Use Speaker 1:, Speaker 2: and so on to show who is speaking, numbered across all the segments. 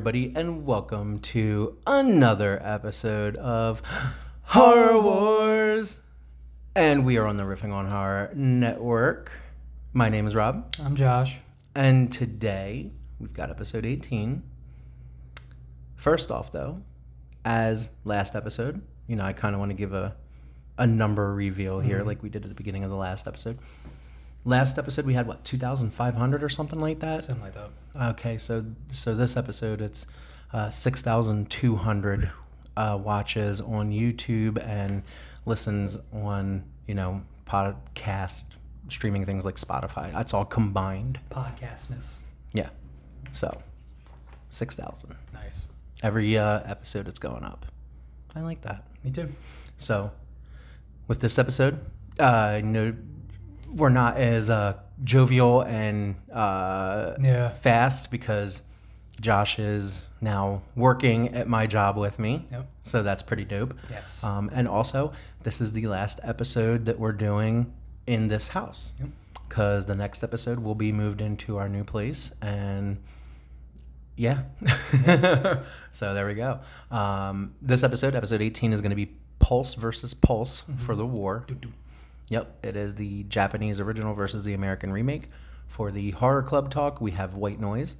Speaker 1: everybody, and welcome to another episode of Horror Wars. And we are on the Riffing on Horror Network. My name is Rob,
Speaker 2: I'm Josh.
Speaker 1: and today we've got episode 18. First off, though, as last episode, you know, I kind of want to give a, a number reveal here, mm-hmm. like we did at the beginning of the last episode. Last episode, we had what, 2,500 or something like that?
Speaker 2: Something like that.
Speaker 1: Okay, so so this episode it's uh, six thousand two hundred uh, watches on YouTube and listens on you know podcast streaming things like Spotify. That's all combined.
Speaker 2: Podcastness.
Speaker 1: Yeah, so six thousand
Speaker 2: Nice.
Speaker 1: every uh, episode. It's going up. I like that.
Speaker 2: Me too.
Speaker 1: So, with this episode, uh, know we're not as uh, jovial and uh,
Speaker 2: Yeah.
Speaker 1: fast because Josh is now working at my job with me.
Speaker 2: Yep.
Speaker 1: So that's pretty dope.
Speaker 2: Yes.
Speaker 1: Um, and also, this is the last episode that we're doing in this house
Speaker 2: Yep.
Speaker 1: because the next episode will be moved into our new place and yeah so there we go um, this episode episode 18 is going to be pulse versus pulse for the war
Speaker 2: Doo-doo.
Speaker 1: Yep it is the japanese original versus the american remake. For the horror club talk we have white noise.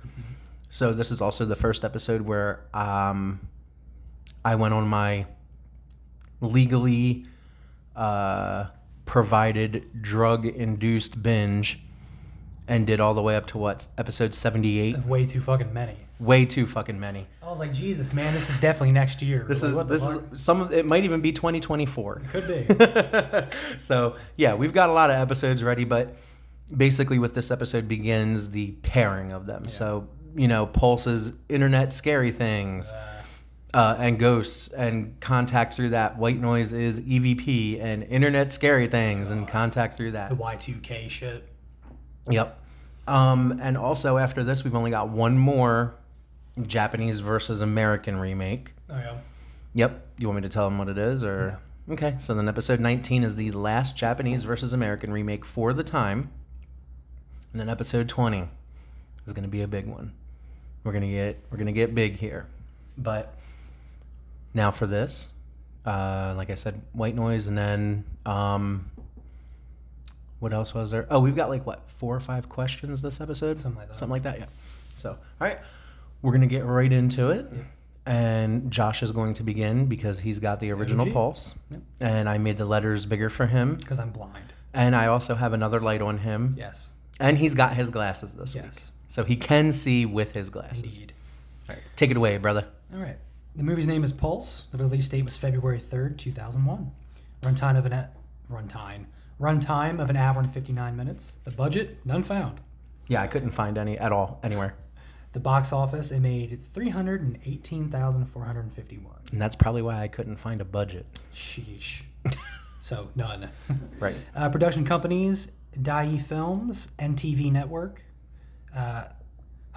Speaker 1: So this is also the first episode where um, i went on my legally uh, provided drug induced binge and did all the way up to what episode 78
Speaker 2: Way too fucking many.
Speaker 1: way too fucking many
Speaker 2: I was like, Jesus, man, this is definitely next year.
Speaker 1: this
Speaker 2: Like,
Speaker 1: is
Speaker 2: what the
Speaker 1: this
Speaker 2: fuck?
Speaker 1: is some of it might even be 2024
Speaker 2: Could be.
Speaker 1: so yeah we've got a lot of episodes ready but basically with this episode begins the pairing of them so you know pulse's internet scary things uh, and ghosts and contact through that white noise is evp and internet scary things and contact through that
Speaker 2: the Y2K shit.
Speaker 1: Yep. Um, and also after this, we've only got one more Japanese versus American remake.
Speaker 2: Oh, yeah.
Speaker 1: Yep. You want me to tell them what it is, or okay? So then, episode 19 is the last Japanese versus American remake for the time, and then episode 20 is going to be a big one. We're gonna get we're gonna get big here, but now for this, uh, like I said, white noise, and then um, what else was there? Oh, we've got like what four or five questions this episode,
Speaker 2: Something like that.
Speaker 1: Something like that, yeah. So, all right, we're gonna get right into it, yeah. and Josh is going to begin because he's got the original
Speaker 2: OG.
Speaker 1: pulse,
Speaker 2: Yep.
Speaker 1: and I made the letters bigger for him,
Speaker 2: Because I'm blind.
Speaker 1: and I also have another light on him,
Speaker 2: Yes.
Speaker 1: and he's got his glasses this week,
Speaker 2: Yes.
Speaker 1: so he can see with his glasses.
Speaker 2: Indeed.
Speaker 1: All right, take it away, brother.
Speaker 2: All right. The movie's name is Pulse. The release date was February 3rd, 2001. Runtime of an runtime. Runtime of an hour and 59 minutes. The budget, none found.
Speaker 1: Yeah, I couldn't find any at all anywhere,
Speaker 2: The box office, it made 318,451.
Speaker 1: and that's probably why I couldn't find a budget.
Speaker 2: Sheesh. so, none.
Speaker 1: Right.
Speaker 2: Uh, production companies, Dai Films, NTV Network. Uh,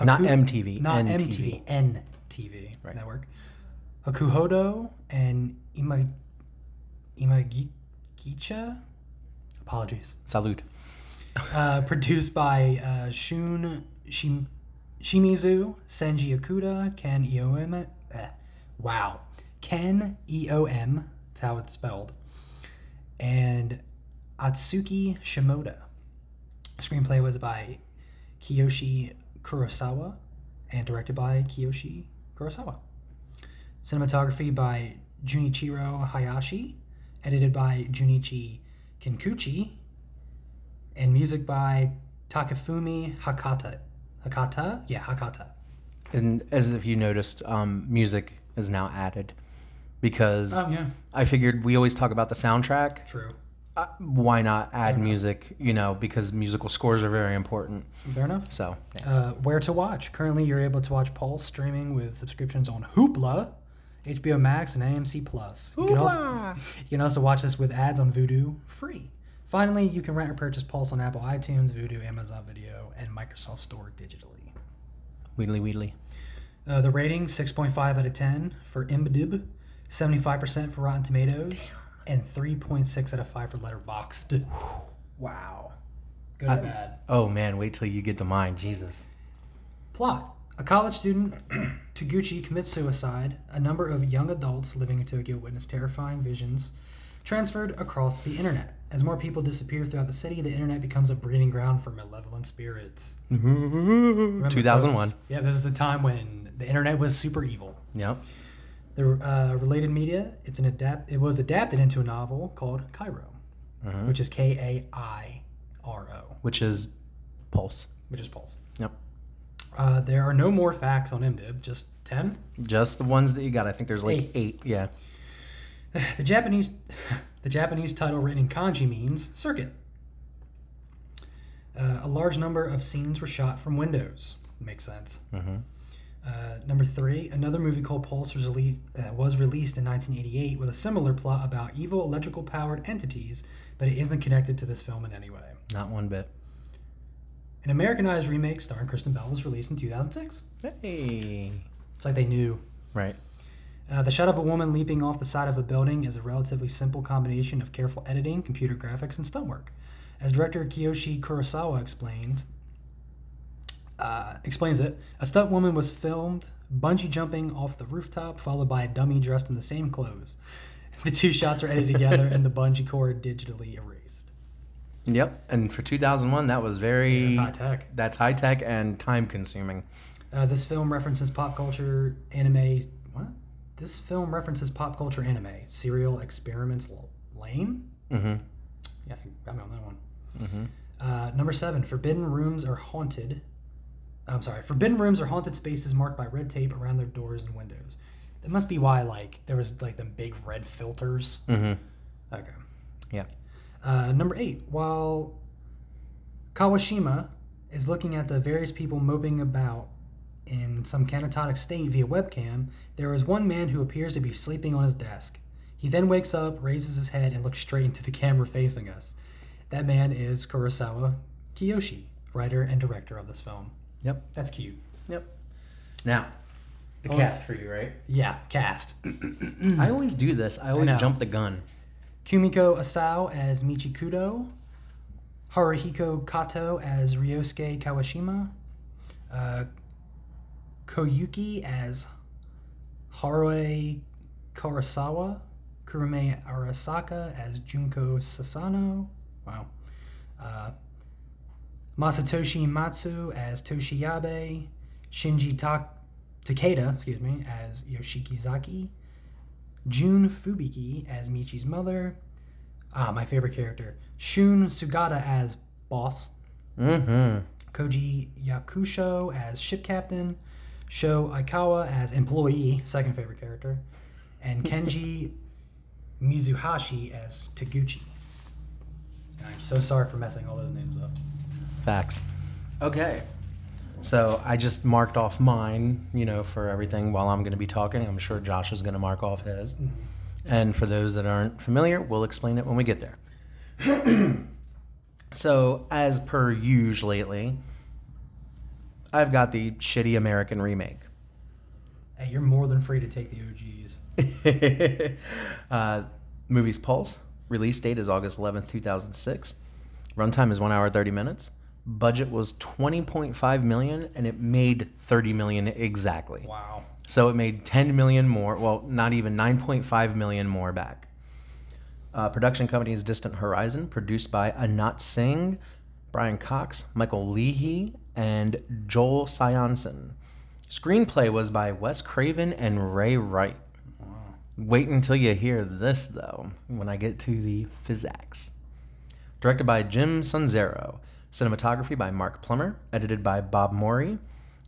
Speaker 1: Not MTV,
Speaker 2: Not
Speaker 1: NTV.
Speaker 2: MTV. NTV
Speaker 1: Right.
Speaker 2: Network. Hakuhodo and Ima, Imagicha. Apologies.
Speaker 1: Salute.
Speaker 2: Uh, produced by uh, Shun Shim, Shimizu, Senji Okuda, Ken Eom. Eh, wow. Ken Eom. That's how it's spelled. And Atsuki Shimoda. Screenplay was by Kiyoshi Kurosawa and directed by Kiyoshi Kurosawa. Cinematography by Junichiro Hayashi, edited by Junichi Kinkuchi, and music by Takafumi Hakata. Hakata? Yeah, Hakata.
Speaker 1: And as if you noticed, um, music is now added because
Speaker 2: Oh, yeah.
Speaker 1: I figured we always talk about the soundtrack.
Speaker 2: True.
Speaker 1: Uh, why not add music? You know, because musical scores are very important.
Speaker 2: Fair enough.
Speaker 1: So, yeah.
Speaker 2: Uh, where to watch? Currently, you're able to watch Pulse streaming with subscriptions on Hoopla, HBO Max, and AMC Plus. You can also you can also watch this with ads on Vudu free. Finally, you can rent or purchase Pulse on Apple iTunes, Vudu, Amazon Video, and Microsoft Store digitally.
Speaker 1: Wheedly wheedly.
Speaker 2: Uh, the rating 6.5 out of 10 for IMDb, 75% for Rotten Tomatoes, and 3.6 out of 5 for Letterboxd.
Speaker 1: Wow.
Speaker 2: Good or bad?
Speaker 1: Oh man, wait till you get to mine. Jesus.
Speaker 2: Plot A college student, Taguchi, commits suicide. A number of young adults living in Tokyo witness terrifying visions transferred across the internet. As more people disappear throughout the city, the internet becomes a breeding ground for malevolent spirits. Remember,
Speaker 1: 2001.
Speaker 2: folks? Yeah, this is a time when the internet was super evil.
Speaker 1: Yep.
Speaker 2: The uh, related media, it's an adapt. It was adapted into a novel called Kairo,
Speaker 1: Mm-hmm.
Speaker 2: which is K A I R O,
Speaker 1: Which is Pulse.
Speaker 2: which is Pulse. Uh, there are no more facts on IMDb, just ten.
Speaker 1: Just the ones that you got. I think there's like
Speaker 2: Eight.
Speaker 1: eight. Yeah.
Speaker 2: The Japanese, the Japanese title written in kanji means circuit. Uh, a large number of scenes were shot from windows. Makes sense.
Speaker 1: Mm-hmm.
Speaker 2: Uh, number three, another movie called Pulse was, released uh, was released in 1988 with a similar plot about evil electrical powered entities, but it isn't connected to this film in any way.
Speaker 1: Not one bit.
Speaker 2: An Americanized remake starring Kristen Bell was released in 2006.
Speaker 1: Hey.
Speaker 2: It's like they knew.
Speaker 1: Right.
Speaker 2: Uh, the shot of a woman leaping off the side of a building is a relatively simple combination of careful editing, computer graphics, and stunt work. As director Kiyoshi Kurosawa explained, uh, explains it, a stunt woman was filmed bungee jumping off the rooftop, followed by a dummy dressed in the same clothes. The two shots are edited together, and the bungee cord digitally erased.
Speaker 1: Yep. And for 2001, that was very.
Speaker 2: That's high tech.
Speaker 1: That's high tech and time consuming.
Speaker 2: Uh, this film references pop culture anime. What? This film references pop culture anime. Serial Experiments L- Lain?
Speaker 1: Mm-hmm.
Speaker 2: Yeah, got me on that one.
Speaker 1: Mm-hmm.
Speaker 2: Uh, number seven, forbidden rooms are haunted. I'm sorry, forbidden rooms are haunted spaces marked by red tape around their doors and windows. That must be why, like, there was like the big red filters.
Speaker 1: Mm-hmm.
Speaker 2: Okay.
Speaker 1: Yeah.
Speaker 2: Uh, number eight, while Kawashima is looking at the various people moping about in some catatonic state via webcam, there is one man who appears to be sleeping on his desk. He then wakes up, raises his head, and looks straight into the camera facing us. That man is Kurosawa Kiyoshi, writer and director of this film.
Speaker 1: Yep.
Speaker 2: That's cute.
Speaker 1: Yep. Now, the
Speaker 2: Oh.
Speaker 1: cast for you, right?
Speaker 2: Yeah, cast.
Speaker 1: I always do this. I always
Speaker 2: know.
Speaker 1: jump the gun.
Speaker 2: Kumiko Asao as Michi Kudo, Haruhiko Kato as Ryosuke Kawashima, uh, Koyuki as Haruo Kurosawa, Kurume Arasaka as Junko Sasano. Wow. Uh, Masatoshi Matsu as Toshiyabe, Shinji Ta- Takeda, excuse me, as Yoshikizaki, June Fubiki as Michi's mother. Ah, my favorite character. Shun Sugata as boss.
Speaker 1: Mm-hmm.
Speaker 2: Koji Yakusho as ship captain. Sho Aikawa as employee, second favorite character. And Kenji Mizuhashi as Taguchi. And I'm so sorry for messing all those names up.
Speaker 1: Facts. Okay. So I just marked off mine, you know, for everything while I'm going to be talking. I'm sure Josh is going to mark off his. And for those that aren't familiar, we'll explain it when we get there. so, as per usual lately, I've got the shitty American remake.
Speaker 2: Hey, you're more than free to take the OGs.
Speaker 1: uh, movie's Pulse. Release date is August 11th, 2006. Runtime is 1 hour 30 minutes. Budget was 20.5 million and it made 30 million exactly.
Speaker 2: Wow.
Speaker 1: So it made 10 million more, well, not even 9.5 million more back. Uh, production company is Distant Horizon, produced by Anat Singh, Brian Cox, Michael Leahy, and Joel Soisson. Screenplay was by Wes Craven and Ray Wright. Wait until you hear this, though, when I get to the physics. Directed by Jim Sonzero. Cinematography by Mark Plummer. Edited by Bob Morey,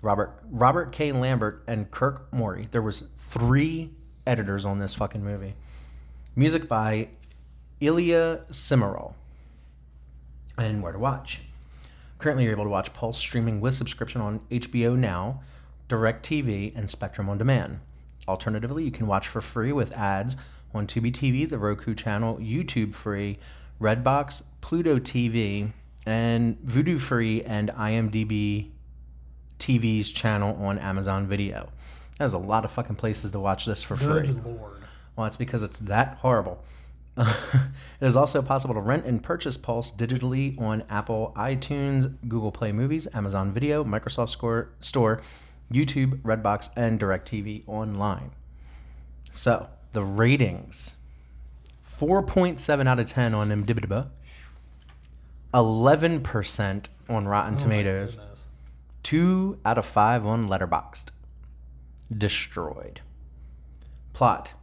Speaker 1: Robert Robert K. Lambert, and Kirk Morey. There was three editors on this fucking movie. Music by Ilya Cimarol. And where to watch. Currently, you're able to watch Pulse streaming with subscription on HBO Now, DirecTV, and Spectrum On Demand. Alternatively, you can watch for free with ads on Tubi TV, the Roku channel, YouTube free, Redbox, Pluto TV, and Vudu Free and IMDb TV's channel on Amazon Video. There's a lot of fucking places to watch this for free.
Speaker 2: Lord.
Speaker 1: Well, it's because it's that horrible. it is also possible to rent and purchase Pulse digitally on Apple iTunes, Google Play Movies, Amazon Video, Microsoft Score, Store, YouTube, Redbox, and DirecTV online. So, the ratings 4.7 out of 10 on IMDb, 11% on Rotten oh Tomatoes, 2 out of 5 on Letterboxd. Destroyed. Plot.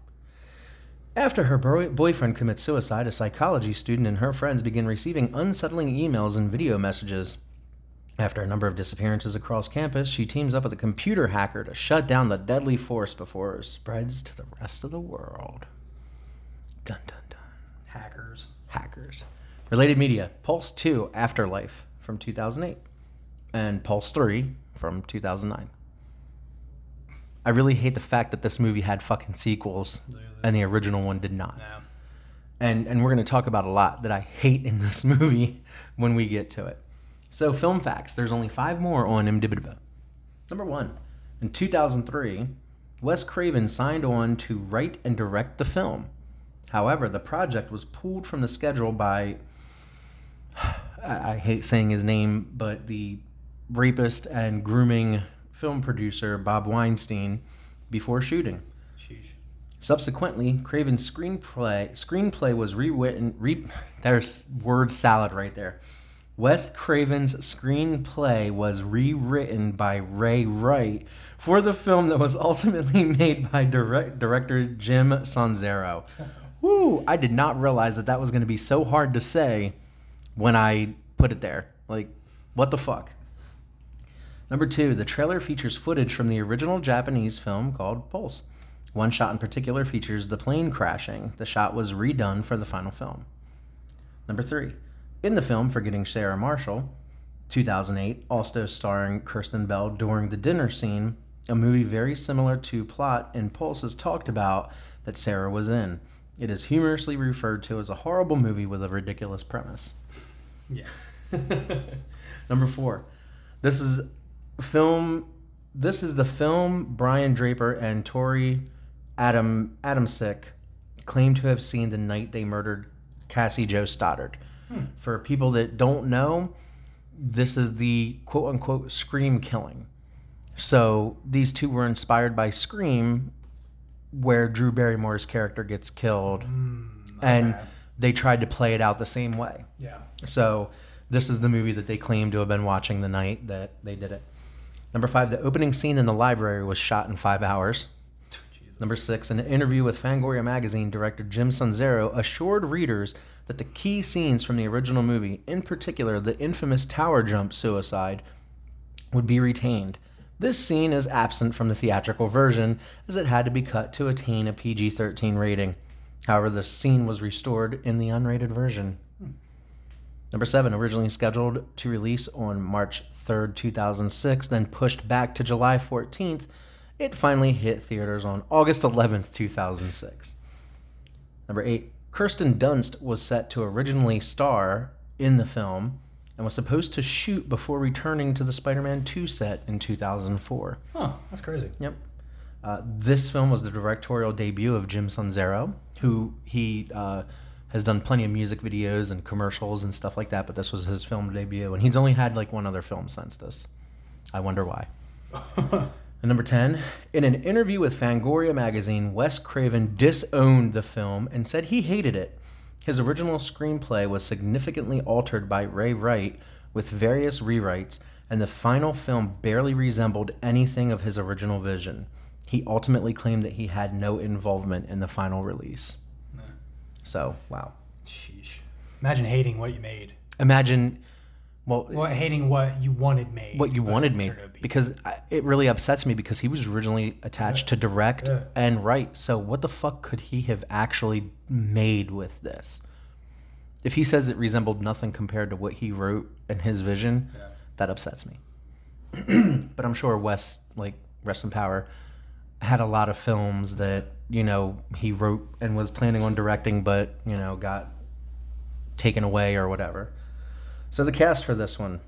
Speaker 1: After her boy- boyfriend commits suicide, a psychology student and her friends begin receiving unsettling emails and video messages. After a number of disappearances across campus, she teams up with a computer hacker to shut down the deadly force before it spreads to the rest of the world. Dun dun dun.
Speaker 2: Hackers.
Speaker 1: Hackers. Related media Pulse 2 Afterlife from 2008, and Pulse 3 from 2009. I really hate the fact that this movie had fucking sequels and the original one did not.
Speaker 2: Yeah.
Speaker 1: And and we're going to talk about a lot that I hate in this movie when we get to it. So, film facts. There's only five more on IMDb. Number one, in 2003, Wes Craven signed on to write and direct the film. However, the project was pulled from the schedule by, I, I hate saying his name, but the rapist and grooming film producer Bob Weinstein before shooting.
Speaker 2: Sheesh.
Speaker 1: Subsequently, Craven's screenplay screenplay was rewritten. Re, there's word salad right there. Wes Craven's screenplay was rewritten by Ray Wright for the film that was ultimately made by direct, director Jim Sonzero. Woo! I did not realize that that was going to be so hard to say when I put it there. Like, what the fuck? Number two, the trailer features footage from the original Japanese film called Pulse. One shot in particular features the plane crashing. The shot was redone for the final film. Number three, in the film Forgetting Sarah Marshall, 2008, also starring Kristen Bell during the dinner scene, a movie very similar to plot in Pulse is talked about that Sarah was in. It is humorously referred to as a horrible movie with a ridiculous premise.
Speaker 2: Yeah.
Speaker 1: Number four, this is film. This is the film Brian Draper and Tori Adam Adamcik claim to have seen the night they murdered Cassie Jo Stoddard. Hmm. For people that don't know, this is the quote unquote Scream killing. So these two were inspired by Scream, where Drew Barrymore's character gets killed, mm, and they tried to play it out the same way.
Speaker 2: Yeah.
Speaker 1: So this is the movie that they claim to have been watching the night that they did it. Number five, the opening scene in the library was shot in five hours. Number six, an interview with Fangoria magazine, director Jim Sonzero assured readers that the key scenes from the original movie, in particular the infamous tower jump suicide, would be retained. This scene is absent from the theatrical version as it had to be cut to attain a PG 13 rating. However, the scene was restored in the unrated version. Number seven, originally scheduled to release on March 3rd, 2006, then pushed back to July 14th, it finally hit theaters on August 11th, 2006. Number eight, Kirsten Dunst was set to originally star in the film and was supposed to shoot before returning to the Spider Man 2 set in 2004.
Speaker 2: Huh. That's crazy.
Speaker 1: Yep. Uh, this film was the directorial debut of Jim Sonzero, who he uh, has done plenty of music videos and commercials and stuff like that, but this was his film debut, and he's only had like one other film since this. I wonder why. And number 10, in an interview with Fangoria magazine, Wes Craven disowned the film and said he hated it. His original screenplay was significantly altered by Ray Wright with various rewrites, and the final film barely resembled anything of his original vision. He ultimately claimed that he had no involvement in the final release. So, wow.
Speaker 2: Sheesh. Imagine hating what you made.
Speaker 1: Imagine, well,
Speaker 2: Well, hating what you wanted made.
Speaker 1: what you wanted
Speaker 2: it
Speaker 1: me
Speaker 2: turned out to be
Speaker 1: because I, it really upsets me because he was originally attached to direct
Speaker 2: Yeah.
Speaker 1: and write. So what the fuck could he have actually made with this? If he says it resembled nothing compared to what he wrote and his vision,
Speaker 2: Yeah.
Speaker 1: that upsets me. but I'm sure Wes, like Rest in Power, had a lot of films that you know he wrote and was planning on directing, but you know got taken away or whatever. So the cast for this one.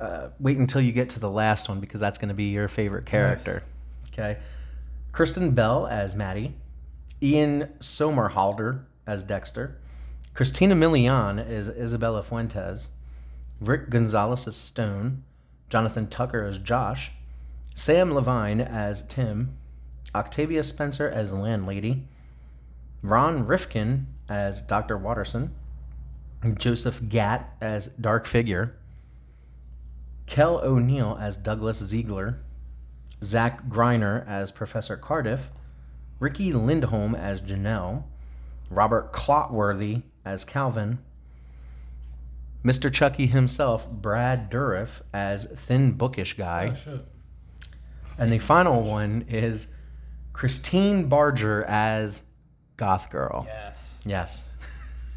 Speaker 1: Uh, wait until you get to the last one because that's going to be your favorite character. Okay. Kristen Bell as Maddie, Ian Somerhalder as Dexter, Christina Milian as Isabella Fuentes, Rick Gonzalez as Stone, Jonathan Tucker as Josh, Sam Levine as Tim, Octavia Spencer as Landlady, Ron Rifkin as Dr. Watterson, Joseph Gatt as Dark Figure, Kel O'Neill as Douglas Ziegler, Zach Grenier as Professor Cardiff, Riki Lindhome as Janelle, Robert Clotworthy as Calvin, Mr. Chucky himself, Brad Dourif as Thin Bookish Guy,
Speaker 2: Oh, shit.
Speaker 1: and the final one is Christine Barger as Goth Girl.
Speaker 2: Yes.
Speaker 1: Yes.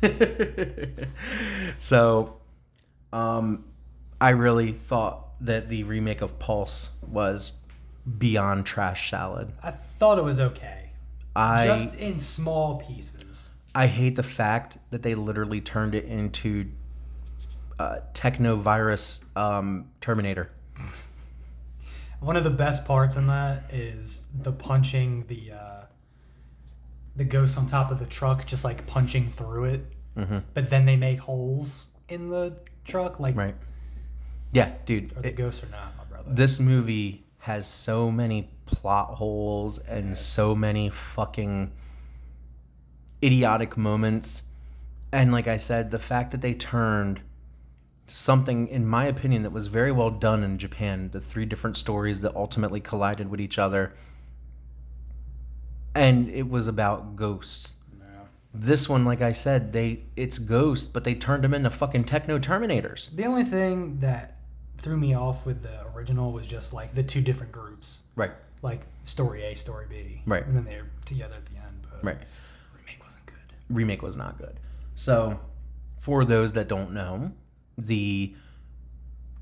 Speaker 1: so, um, I really thought that the remake of Pulse was beyond trash salad.
Speaker 2: I thought it was okay.
Speaker 1: I
Speaker 2: Just in small pieces.
Speaker 1: I hate the fact that they literally turned it into uh, techno virus um, Terminator.
Speaker 2: One of the best parts in that is the punching the uh, the ghost on top of the truck, just like punching through it.
Speaker 1: Mm-hmm.
Speaker 2: But then they make holes in the truck. Like,
Speaker 1: Right. Yeah, dude.
Speaker 2: are the
Speaker 1: it-
Speaker 2: ghosts or not, my brother?
Speaker 1: this movie has so many plot holes and so many fucking idiotic moments. And like I said, the fact that they turned something, in my opinion, that was very well done in Japan, the three different stories that ultimately collided with each other. And it was about ghosts. This one, like I said, they it's ghost, but they turned them into fucking techno terminators.
Speaker 2: The only thing that threw me off with the original was just like the two different groups,
Speaker 1: Right.
Speaker 2: Like story A, story B,
Speaker 1: Right.
Speaker 2: and then they're together at the end. But
Speaker 1: Right.
Speaker 2: remake wasn't good.
Speaker 1: remake was not good. So, for those that don't know, the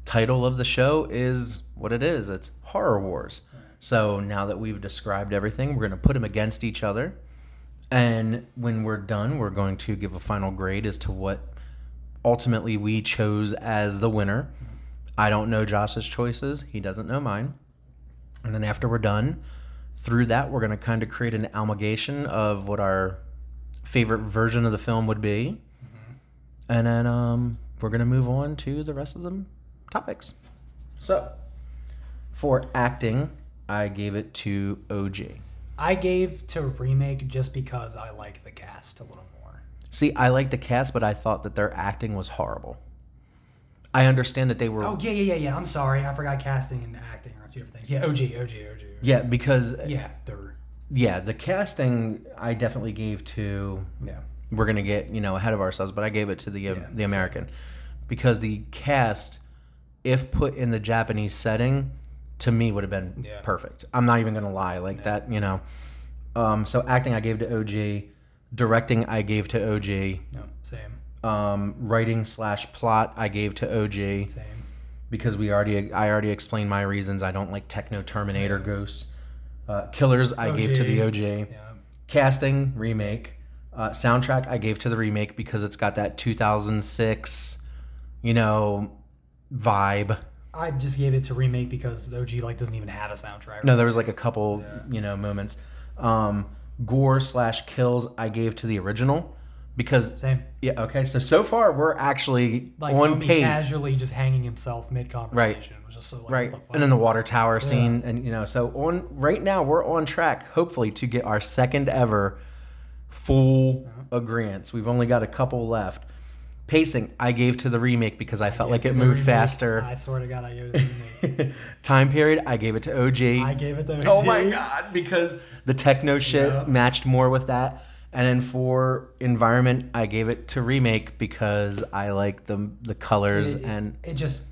Speaker 1: title of the show is what it is. It's Horror Wars. So, now that we've described everything, we're going to put them against each other. And when we're done, we're going to give a final grade as to what ultimately we chose as the winner. Mm-hmm. I don't know Josh's choices, he doesn't know mine. And then after we're done, through that, we're going to kind of create an amalgamation of what our favorite version of the film would be. And then um, we're going to move on to the rest of the topics. So, for acting, I gave it to OG.
Speaker 2: I gave to remake just because I like the cast a little more.
Speaker 1: See, I like the cast, but I thought that their acting was horrible. I understand that they were.
Speaker 2: Oh yeah, yeah, yeah, yeah. I'm sorry, I forgot casting and acting two different things. Yeah, OG, OG, OG.
Speaker 1: Yeah, because
Speaker 2: yeah, they're
Speaker 1: yeah, the casting I definitely gave to.
Speaker 2: yeah.
Speaker 1: We're gonna get you know ahead of ourselves, but I gave it to the uh,
Speaker 2: Yeah,
Speaker 1: the American because the cast, if put in the Japanese setting, to me would have been
Speaker 2: Yeah.
Speaker 1: perfect. I'm not even gonna lie, like that, you know. Um, so acting I gave to OG, directing I gave to OG,
Speaker 2: No, same,
Speaker 1: um, writing slash plot I gave to OG.
Speaker 2: same.
Speaker 1: Because we already I already explained my reasons. I don't like Techno Terminator ghosts. Uh, Killers I gave to the OG.
Speaker 2: Yeah,
Speaker 1: Casting remake. Uh, soundtrack I gave to the remake because it's got that 2006, you know, vibe.
Speaker 2: I just gave it to remake because the OG like doesn't even have a soundtrack.
Speaker 1: No, there was like a couple, you know, moments. Um, gore slash kills I gave to the original because
Speaker 2: same.
Speaker 1: yeah okay so so far we're actually
Speaker 2: Like
Speaker 1: on pace
Speaker 2: casually just hanging himself mid conversation was just so like
Speaker 1: right
Speaker 2: the
Speaker 1: and then the water tower scene and you know so on right now we're on track hopefully to get our second ever full
Speaker 2: Uh-huh.
Speaker 1: agreements we've only got a couple left pacing i gave to the remake because i felt like it moved
Speaker 2: remake.
Speaker 1: faster
Speaker 2: I swear to God, I gave it to the remake.
Speaker 1: time period i gave it to og
Speaker 2: I gave it to OG.
Speaker 1: oh my god because the techno shit
Speaker 2: Yeah.
Speaker 1: matched more with that and then for environment i gave it to remake because i like the the colors
Speaker 2: It, it-
Speaker 1: and
Speaker 2: it just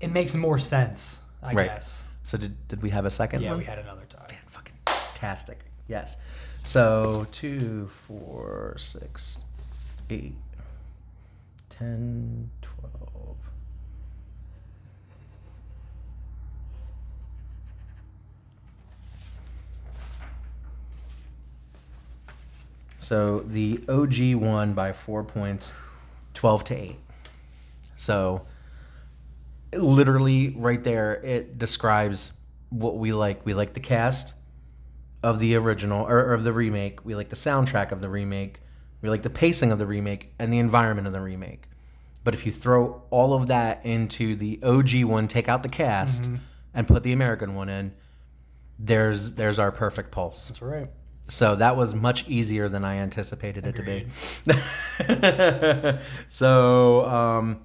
Speaker 2: it makes more sense, I
Speaker 1: Right.
Speaker 2: guess.
Speaker 1: so did, did we have a second
Speaker 2: Yeah,
Speaker 1: one
Speaker 2: we had another tie.
Speaker 1: fucking fantastic. Yes. So two, four, six, eight, ten, So the OG won by four points. 12 to 8. So literally right there it describes what we like. We like the cast of the original or, or of the remake. We like the soundtrack of the remake. We like the pacing of the remake and the environment of the remake. But if you throw all of that into the OG one, take out the cast mm-hmm. and put the American one in, there's there's our perfect pulse.
Speaker 2: That's right.
Speaker 1: So that was much easier than I anticipated it to be. so um,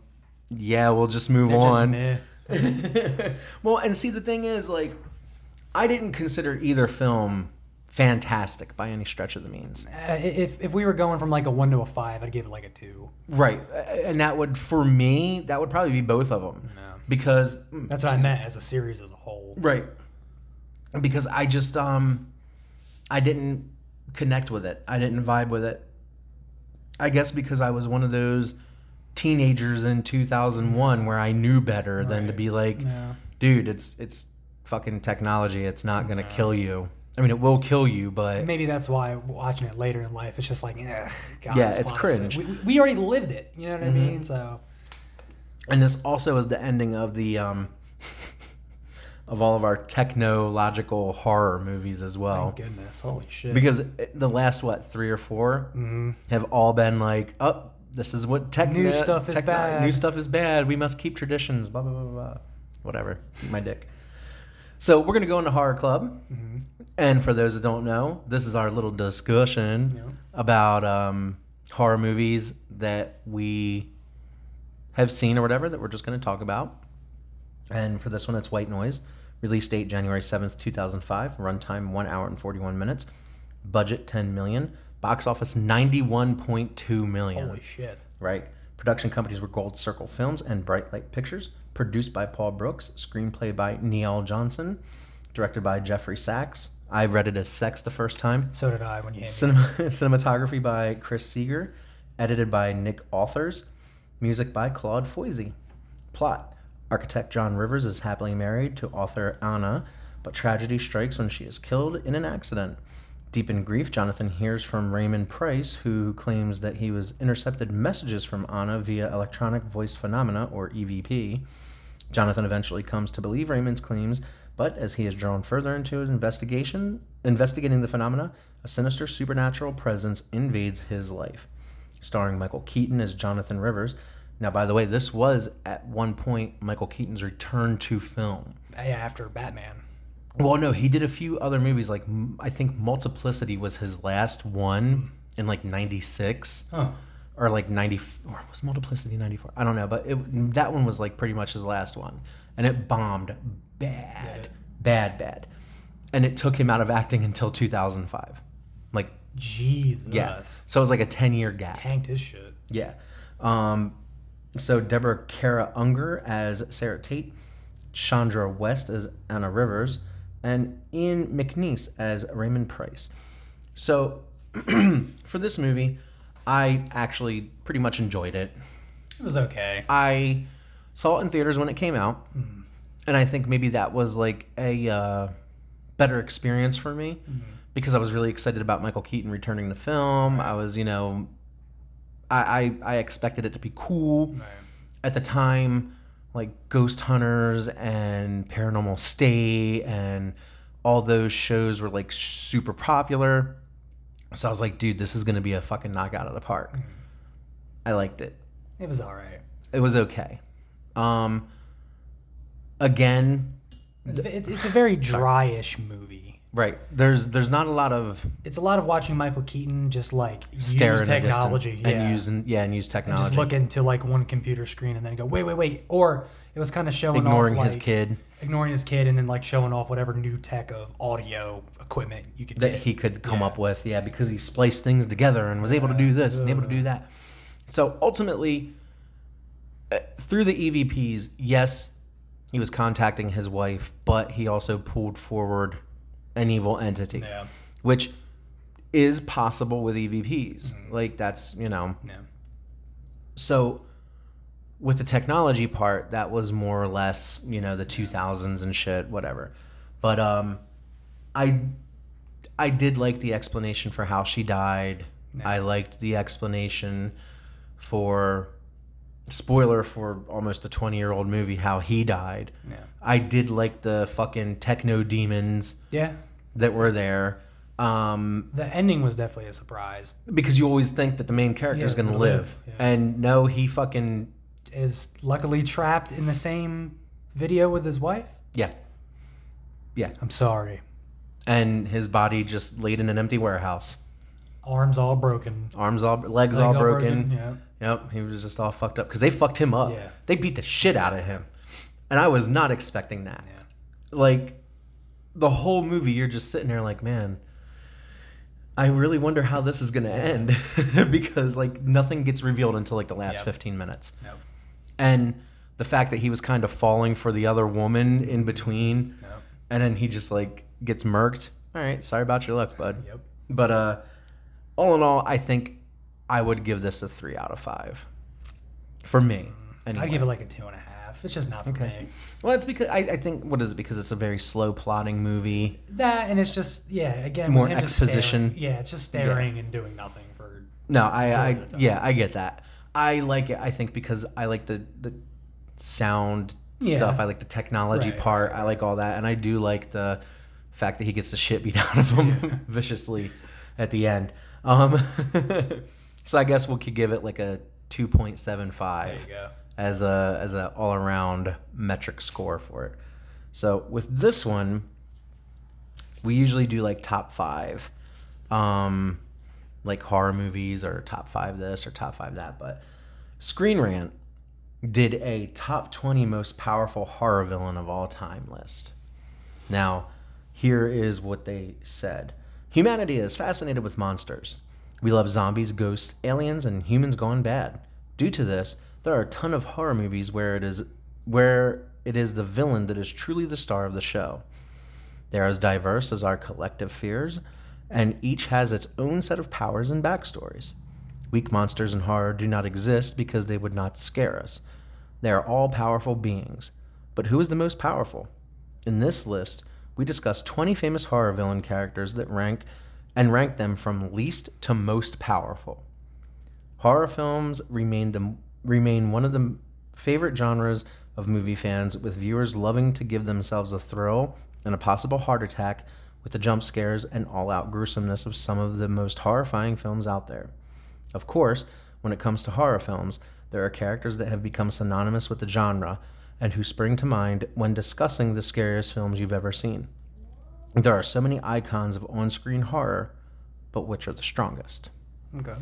Speaker 1: yeah, we'll just move
Speaker 2: They're just
Speaker 1: on.
Speaker 2: meh.
Speaker 1: well, and see, the thing is, like, I didn't consider either film fantastic by any stretch of the means.
Speaker 2: Uh, if if we were going from like a one to a five, I'd give it like a two.
Speaker 1: Right, and that would, for me, that would probably be both of them,
Speaker 2: No.
Speaker 1: because
Speaker 2: That's what I meant as a series as a whole.
Speaker 1: right, because I just um, I didn't connect with it. I didn't vibe with it. I guess because I was one of those teenagers in 2001 where I knew better than to be like,
Speaker 2: Yeah.
Speaker 1: dude, it's it's fucking technology. It's not gonna kill you. I mean, it will kill you, but
Speaker 2: Maybe that's why watching it later in life, it's just like, eh, God,
Speaker 1: Yeah, it's cringe.
Speaker 2: We, we already lived it. You know what I mean? So
Speaker 1: and this also is the ending of the um of all of our technological horror movies as well.
Speaker 2: thank goodness, holy shit.
Speaker 1: Because the last what three or 4
Speaker 2: Mhm.
Speaker 1: have all been like, oh, this is what tech
Speaker 2: New stuff is bad."
Speaker 1: New stuff is bad. We must keep traditions. Blah blah blah blah. Whatever. My dick. So we're gonna go into horror club,
Speaker 2: Mm-hmm.
Speaker 1: and for those that don't know, this is our little discussion
Speaker 2: Yeah.
Speaker 1: about um, horror movies that we have seen or whatever that we're just going to talk about. And for this one, it's White Noise. Release date January 7th, 2005. Runtime 1 hour and 41 minutes. Budget 10 million. Box office 91.2 million.
Speaker 2: holy shit.
Speaker 1: Right. Production companies were Gold Circle Films and Bright Light Pictures. Produced by Paul Brooks. Screenplay by Niall Johnson. Directed by Geoffrey Sax. I read it as Sex the first time.
Speaker 2: So did I when you
Speaker 1: Cinema, cinematography by Chris Seager, edited by Nick Arthurs, music by Claude Foisy. Plot: Architect John Rivers is happily married to author Anna, but tragedy strikes when she is killed in an accident. Deep in grief, Jonathan hears from Raymond Price, who claims that he was intercepted messages from Anna via electronic voice phenomena, or EVP. Jonathan eventually comes to believe Raymond's claims, but as he is drawn further into his investigation, investigating the phenomena, a sinister supernatural presence invades his life. Starring Michael Keaton as Jonathan Rivers. Now, by the way, this was at one point Michael Keaton's return to film.
Speaker 2: Yeah, after Batman.
Speaker 1: Well, no, he did a few other movies. Like I think Multiplicity was his last one in like '96
Speaker 2: Huh.
Speaker 1: or like 90 or was multiplicity 94 i don't know but it, that one was like pretty much his last one and it bombed bad bad bad and it took him out of acting until 2005 like
Speaker 2: Jesus.
Speaker 1: yeah so it was like a 10 year gap
Speaker 2: Tanked his shit.
Speaker 1: yeah um so deborah kara unger as sarah tate chandra west as anna rivers and ian mcneice as raymond price. So for this movie i actually pretty much enjoyed it.
Speaker 2: It was okay.
Speaker 1: I saw it in theaters when it came out, and I think maybe that was like a uh, better experience for me because I was really excited about Michael Keaton returning to film. I was, you know, I, I I expected it to be cool at the time, like Ghost Hunters and Paranormal State and all those shows were like super popular. So I was like, dude, this is gonna be a fucking knockout of the park. I liked it
Speaker 2: It was all right.
Speaker 1: it was okay. Um, again,
Speaker 2: It's, it's a very dryish movie.
Speaker 1: Right? There's there's not a lot of
Speaker 2: It's a lot of watching Michael Keaton just like
Speaker 1: stare
Speaker 2: use
Speaker 1: in the distance
Speaker 2: technology, yeah,
Speaker 1: and using yeah and use
Speaker 2: and
Speaker 1: technology,
Speaker 2: just look into like one computer screen and then go, wait, wait, wait. Or it was kind of showing
Speaker 1: ignoring
Speaker 2: off
Speaker 1: his
Speaker 2: like,
Speaker 1: kid
Speaker 2: ignoring his kid, and then like showing off whatever new tech of audio equipment you could
Speaker 1: that
Speaker 2: get.
Speaker 1: he could come
Speaker 2: Yeah.
Speaker 1: up with. Yeah, because he spliced things together and was able to do this and able to do that. So ultimately, uh, through the EVPs, yes, he was contacting his wife, but he also pulled forward an evil entity.
Speaker 2: yeah,
Speaker 1: which is possible with EVPs. Like that's you know.
Speaker 2: yeah.
Speaker 1: So with the technology part, that was more or less you know the 2000s and shit, whatever. But um, I I did like the explanation for how she died. I liked the explanation for spoiler for almost a 20 year old movie how he died.
Speaker 2: Yeah.
Speaker 1: I did like the fucking techno demons
Speaker 2: Yeah.
Speaker 1: that were there. Um,
Speaker 2: The ending was definitely a surprise.
Speaker 1: because you always think that the main character
Speaker 2: Yeah,
Speaker 1: is going to
Speaker 2: gonna
Speaker 1: live.
Speaker 2: live, yeah.
Speaker 1: And no, he fucking,
Speaker 2: Is luckily trapped in the same video with his wife.
Speaker 1: yeah. Yeah.
Speaker 2: I'm sorry.
Speaker 1: And his body just laid in an empty warehouse.
Speaker 2: Arms all broken.
Speaker 1: Arms all, legs,
Speaker 2: Leg
Speaker 1: all broken.
Speaker 2: Yeah.
Speaker 1: Yep, he was just all fucked up because they fucked him up.
Speaker 2: Yeah.
Speaker 1: They beat the shit out of him, and I was not expecting that.
Speaker 2: Yeah.
Speaker 1: Like the whole movie, you're just sitting there like, man, I really wonder how this is gonna end because like nothing gets revealed until like the last
Speaker 2: Yep.
Speaker 1: 15 minutes,
Speaker 2: Yep.
Speaker 1: and the fact that he was kind of falling for the other woman in between,
Speaker 2: Yep.
Speaker 1: and then he just like gets murked. All right, sorry about your luck, bud.
Speaker 2: Yep.
Speaker 1: But uh, all in all, I think I would give this a three out of five. For me, anyway.
Speaker 2: I'd give it like a two and a half. It's just not for
Speaker 1: Okay.
Speaker 2: me.
Speaker 1: Well, it's because I, I think what is it? Because it's a very slow plotting movie.
Speaker 2: That and it's just yeah. Again,
Speaker 1: More
Speaker 2: with him just
Speaker 1: exposition.
Speaker 2: yeah, it's just staring and doing nothing for.
Speaker 1: No, I, I
Speaker 2: Enjoy the time.
Speaker 1: yeah, I get that. I like it. I think because I like the the sound
Speaker 2: Yeah.
Speaker 1: stuff. I like the technology
Speaker 2: Right,
Speaker 1: part.
Speaker 2: right,
Speaker 1: I like all that, and I do like the fact that he gets the shit beat out of him viciously at the end. Um, so I guess we could give it like a 2.75
Speaker 2: There you go.
Speaker 1: as a as a all around metric score for it. So with this one, we usually do like top five, um, like horror movies or top five this or top five that. But Screen Rant did a top twenty most powerful horror villain of all time list. Now, here is what they said. Humanity is fascinated with monsters. We love zombies, ghosts, aliens, and humans gone bad. Due to this, there are a ton of horror movies where it is where it is the villain that is truly the star of the show. They are as diverse as our collective fears, and each has its own set of powers and backstories. Weak monsters in horror do not exist because they would not scare us. They are all powerful beings. But who is the most powerful? In this list, we discuss 20 famous horror villain characters that rank and rank them from least to most powerful. Horror films remain the, remain one of the favorite genres of movie fans, with viewers loving to give themselves a thrill and a possible heart attack with the jump scares and all-out gruesomeness of some of the most horrifying films out there. Of course, when it comes to horror films, there are characters that have become synonymous with the genre and who spring to mind when discussing the scariest films you've ever seen. There are so many icons of on screen horror, but which are the strongest?
Speaker 2: Okay.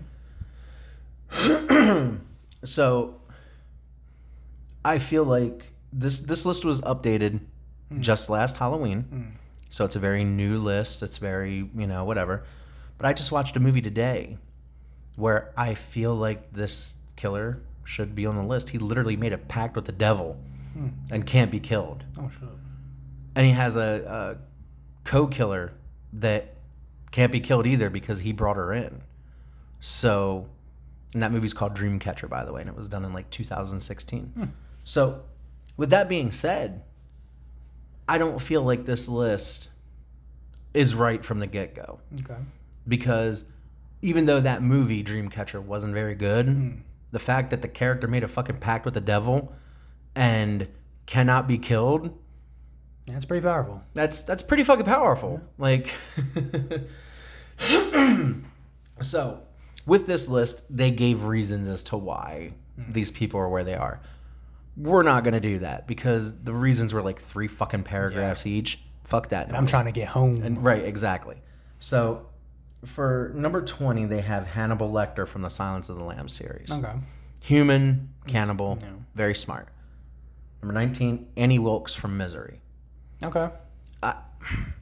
Speaker 1: So I feel like this this list was updated mm. just last Halloween. Mm. So it's a very new list. It's very, you know, whatever. But I just watched a movie today where I feel like this killer should be on the list. He literally made a pact with the devil Hmm. and can't be killed.
Speaker 2: Oh shit.
Speaker 1: And he has a, a co-killer that can't be killed either because he brought her in. So, and that movie's called Dreamcatcher, by the way, and it was done in like 2016. Hmm. So, with that being said, I don't feel like this list is right from the get-go
Speaker 2: Okay.
Speaker 1: because even though that movie Dreamcatcher wasn't very good, hmm. the fact that the character made a fucking pact with the devil and cannot be killed
Speaker 2: That's pretty powerful.
Speaker 1: that's that's pretty fucking powerful. Like So, with this list, they gave reasons as to why mm-hmm. these people are where they are. We're not going to do that because the reasons were like three fucking paragraphs each. Fuck that.
Speaker 2: I'm trying to get home.
Speaker 1: And right, exactly. So, for number 20, they have Hannibal Lecter from the Silence of the Lambs series.
Speaker 2: okay.
Speaker 1: Human, cannibal,
Speaker 2: Yeah.
Speaker 1: very smart. Number 19, Annie Wilkes from Misery.
Speaker 2: Okay.
Speaker 1: I-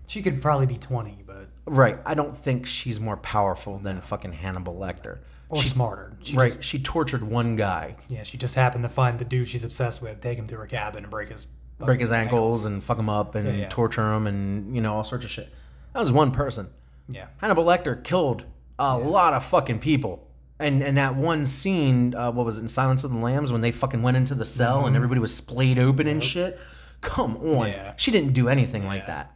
Speaker 2: she could probably be 20, but
Speaker 1: Right. I don't think she's more powerful than fucking Hannibal Lecter.
Speaker 2: or smarter. She
Speaker 1: right.
Speaker 2: Just,
Speaker 1: she tortured one guy,
Speaker 2: yeah, she just happened to find the dude she's obsessed with, take him to her cabin, and break his
Speaker 1: break his
Speaker 2: fucking
Speaker 1: ankles, and fuck him up and
Speaker 2: Yeah, yeah.
Speaker 1: torture him and, you know, all sorts of shit. That was one person.
Speaker 2: Yeah.
Speaker 1: Hannibal Lecter killed a lot of fucking people. And and that one scene, uh, what was it, in Silence of the Lambs, when they fucking went into the cell and everybody was splayed open and shit? Come on.
Speaker 2: Mm-hmm. Yeah.
Speaker 1: She didn't do anything like that.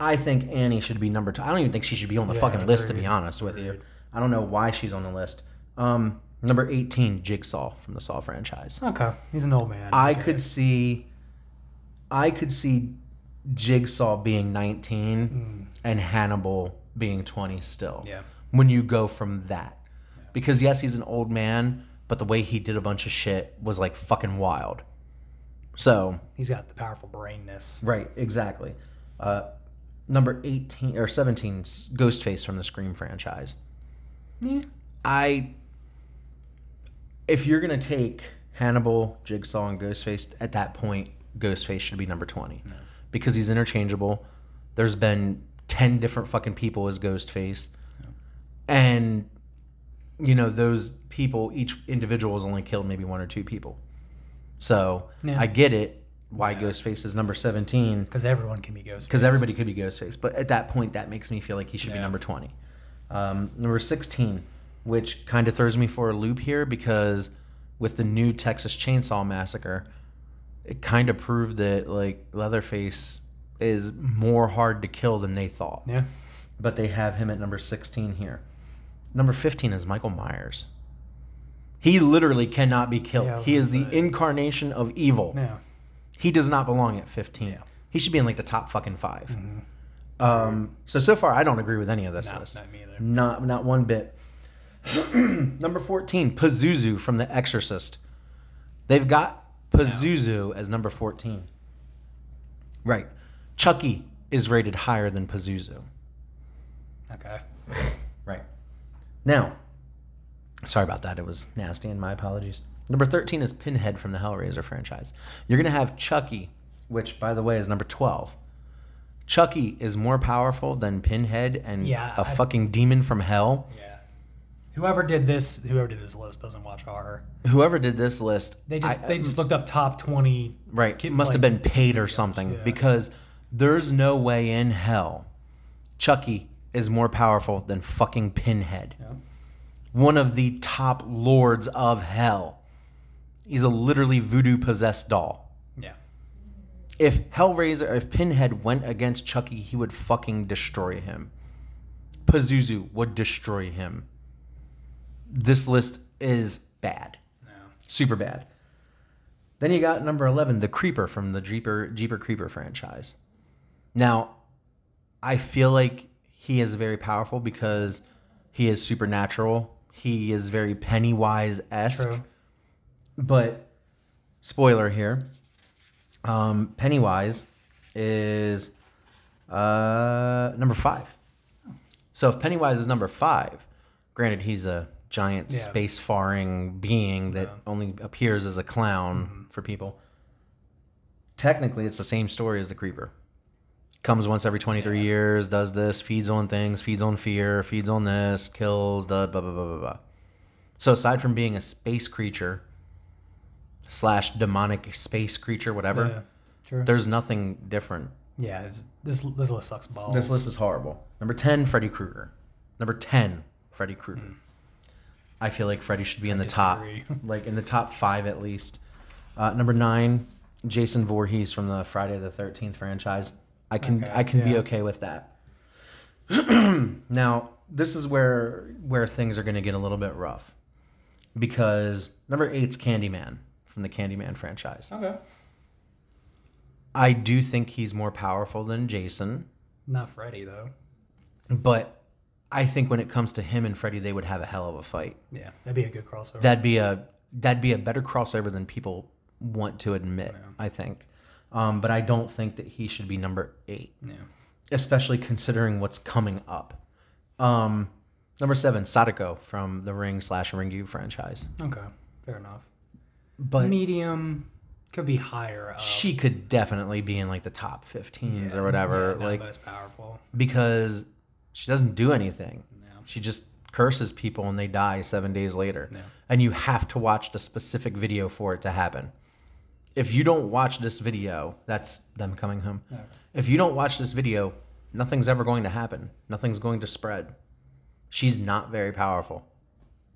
Speaker 1: I think Annie should be number two. I don't even think she should be on the
Speaker 2: Yeah,
Speaker 1: fucking list, to be honest with you. I don't know why she's on the list. Um, Number 18, Jigsaw from the Saw franchise.
Speaker 2: Okay, he's an old man.
Speaker 1: I
Speaker 2: Okay.
Speaker 1: could see I could see Jigsaw being 19 and Hannibal being 20 still.
Speaker 2: Yeah.
Speaker 1: When you go from that. Because yes, he's an old man, but the way he did a bunch of shit was like fucking wild. So,
Speaker 2: He's got the powerful brainness.
Speaker 1: right, exactly. Uh number 18 or 17 's Ghostface from the Scream franchise.
Speaker 2: Yeah.
Speaker 1: I if you're gonna take Hannibal, Jigsaw, and Ghostface at that point, Ghostface should be number twenty because he's interchangeable. There's been ten different fucking people as Ghostface, and you know those people, each individual has only killed maybe one or two people. So
Speaker 2: Yeah.
Speaker 1: I get it why Ghostface is number seventeen
Speaker 2: Because everyone can be ghost.
Speaker 1: because everybody could be Ghostface. But at that point, that makes me feel like he should be number 20. Um, number 16, which kind of throws me for a loop here because with the new Texas Chainsaw Massacre, it kind of proved that like Leatherface is more hard to kill than they thought.
Speaker 2: Yeah.
Speaker 1: But they have him at number 16 here. Number 15 is Michael Myers. He literally cannot be killed.
Speaker 2: Yeah,
Speaker 1: he is the incarnation of evil.
Speaker 2: Yeah.
Speaker 1: He does not belong at 15.
Speaker 2: Yeah.
Speaker 1: He should be in like the top fucking 5 Um, so so far, I don't agree with any of this
Speaker 2: No,
Speaker 1: list.
Speaker 2: not me either.
Speaker 1: Not not one bit. Number 14, Pazuzu from The Exorcist. They've got Pazuzu as number 14. Right. Chucky is rated higher than Pazuzu.
Speaker 2: Okay.
Speaker 1: Now, sorry about that. It was nasty, and my apologies. Number 13 is Pinhead from the Hellraiser franchise. You're going to have Chucky, which, by the way, is number 12. Chucky is more powerful than Pinhead and
Speaker 2: Yeah,
Speaker 1: a
Speaker 2: I-
Speaker 1: fucking demon from hell.
Speaker 2: Yeah. Whoever did this, whoever did this list doesn't watch horror.
Speaker 1: Whoever did this list,
Speaker 2: They just
Speaker 1: I-
Speaker 2: they just looked up top twenty.
Speaker 1: right
Speaker 2: kid-
Speaker 1: must have been paid or something
Speaker 2: yeah.
Speaker 1: because there's no way in hell Chucky is more powerful than fucking Pinhead.
Speaker 2: Yeah.
Speaker 1: one of the top lords of hell. He's a literally voodoo possessed doll.
Speaker 2: Yeah.
Speaker 1: If Hellraiser, if Pinhead went against Chucky, he would fucking destroy him. Pazuzu would destroy him. This list is bad.
Speaker 2: No.
Speaker 1: Super bad. Then you got number 11, The Creeper from the Jeeper, Jeeper Creeper franchise. Now, I feel like he is very powerful because he is supernatural. He is very Pennywise esque. But, spoiler here um, Pennywise is uh, number five. So if Pennywise is number five, granted he's a giant
Speaker 2: Yeah.
Speaker 1: space faring being that
Speaker 2: Yeah.
Speaker 1: only appears as a clown for people. Technically, it's the same story as the creeper. Comes once every 23
Speaker 2: Yeah.
Speaker 1: years, does this, feeds on things, feeds on fear, feeds on this, kills, da, blah, blah, blah, blah, blah. So aside from being a space creature slash demonic space creature, whatever,
Speaker 2: Yeah.
Speaker 1: There's nothing different.
Speaker 2: Yeah. It's, this this list sucks balls.
Speaker 1: This list is horrible. Number 10, Freddy Krueger. Number 10, Freddy Krueger. I feel like Freddy should be in the
Speaker 2: disagree.
Speaker 1: top, like in the top five at least. Uh, number nine, Jason Voorhees from the Friday the 13th franchise. I can
Speaker 2: Okay,
Speaker 1: I can be okay with that. now, this is where where things are going to get a little bit rough. Because number 8's Candyman from the Candyman franchise.
Speaker 2: Okay.
Speaker 1: I do think he's more powerful than Jason.
Speaker 2: Not Freddy though.
Speaker 1: But I think when it comes to him and Freddy, they would have a hell of a fight.
Speaker 2: Yeah, that'd be a good crossover.
Speaker 1: That'd be a that'd be a better crossover than people want to admit. I think, um, but I don't think that he should be number eight,
Speaker 2: yeah.
Speaker 1: especially considering what's coming up. Um, number seven, Sadako from the Ring slash Ringu franchise,
Speaker 2: Okay. Fair enough.
Speaker 1: but
Speaker 2: Medium could be higher up.
Speaker 1: she could definitely be in like the top 15s
Speaker 2: Yeah,
Speaker 1: or whatever,
Speaker 2: yeah,
Speaker 1: like
Speaker 2: most powerful.
Speaker 1: because she doesn't do anything.
Speaker 2: No.
Speaker 1: She just curses people and they die seven days later.
Speaker 2: Yeah.
Speaker 1: And you have to watch the specific video for it to happen. If you don't watch this video, that's them coming home. If you don't watch this video, nothing's ever going to happen. Nothing's going to spread. She's not very powerful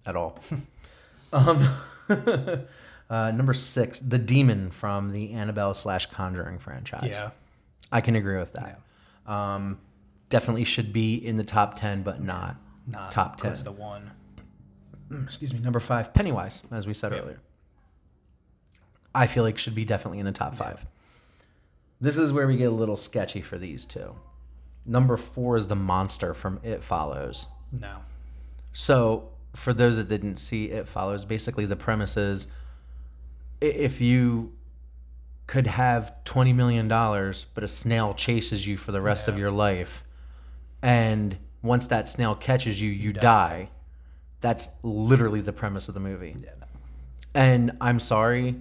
Speaker 1: at all. um, uh, number six, the demon from the Annabelle slash Conjuring franchise.
Speaker 2: Yeah.
Speaker 1: I can agree with that. Um, definitely should be in the top 10, but not
Speaker 2: Not
Speaker 1: top 10.
Speaker 2: close to one.
Speaker 1: excuse me, number five, Pennywise, as we said
Speaker 2: Yeah.
Speaker 1: earlier. I feel like should be definitely in the top five. This is where we get a little sketchy for these two. Number four is the monster from It Follows.
Speaker 2: No.
Speaker 1: So, for those that didn't see It Follows, basically the premise is i- if you could have $20 million, but a snail chases you for the rest of your life, and once that snail catches you, you
Speaker 2: die.
Speaker 1: die. That's literally the premise of the movie.
Speaker 2: Yeah. No.
Speaker 1: And I'm sorry,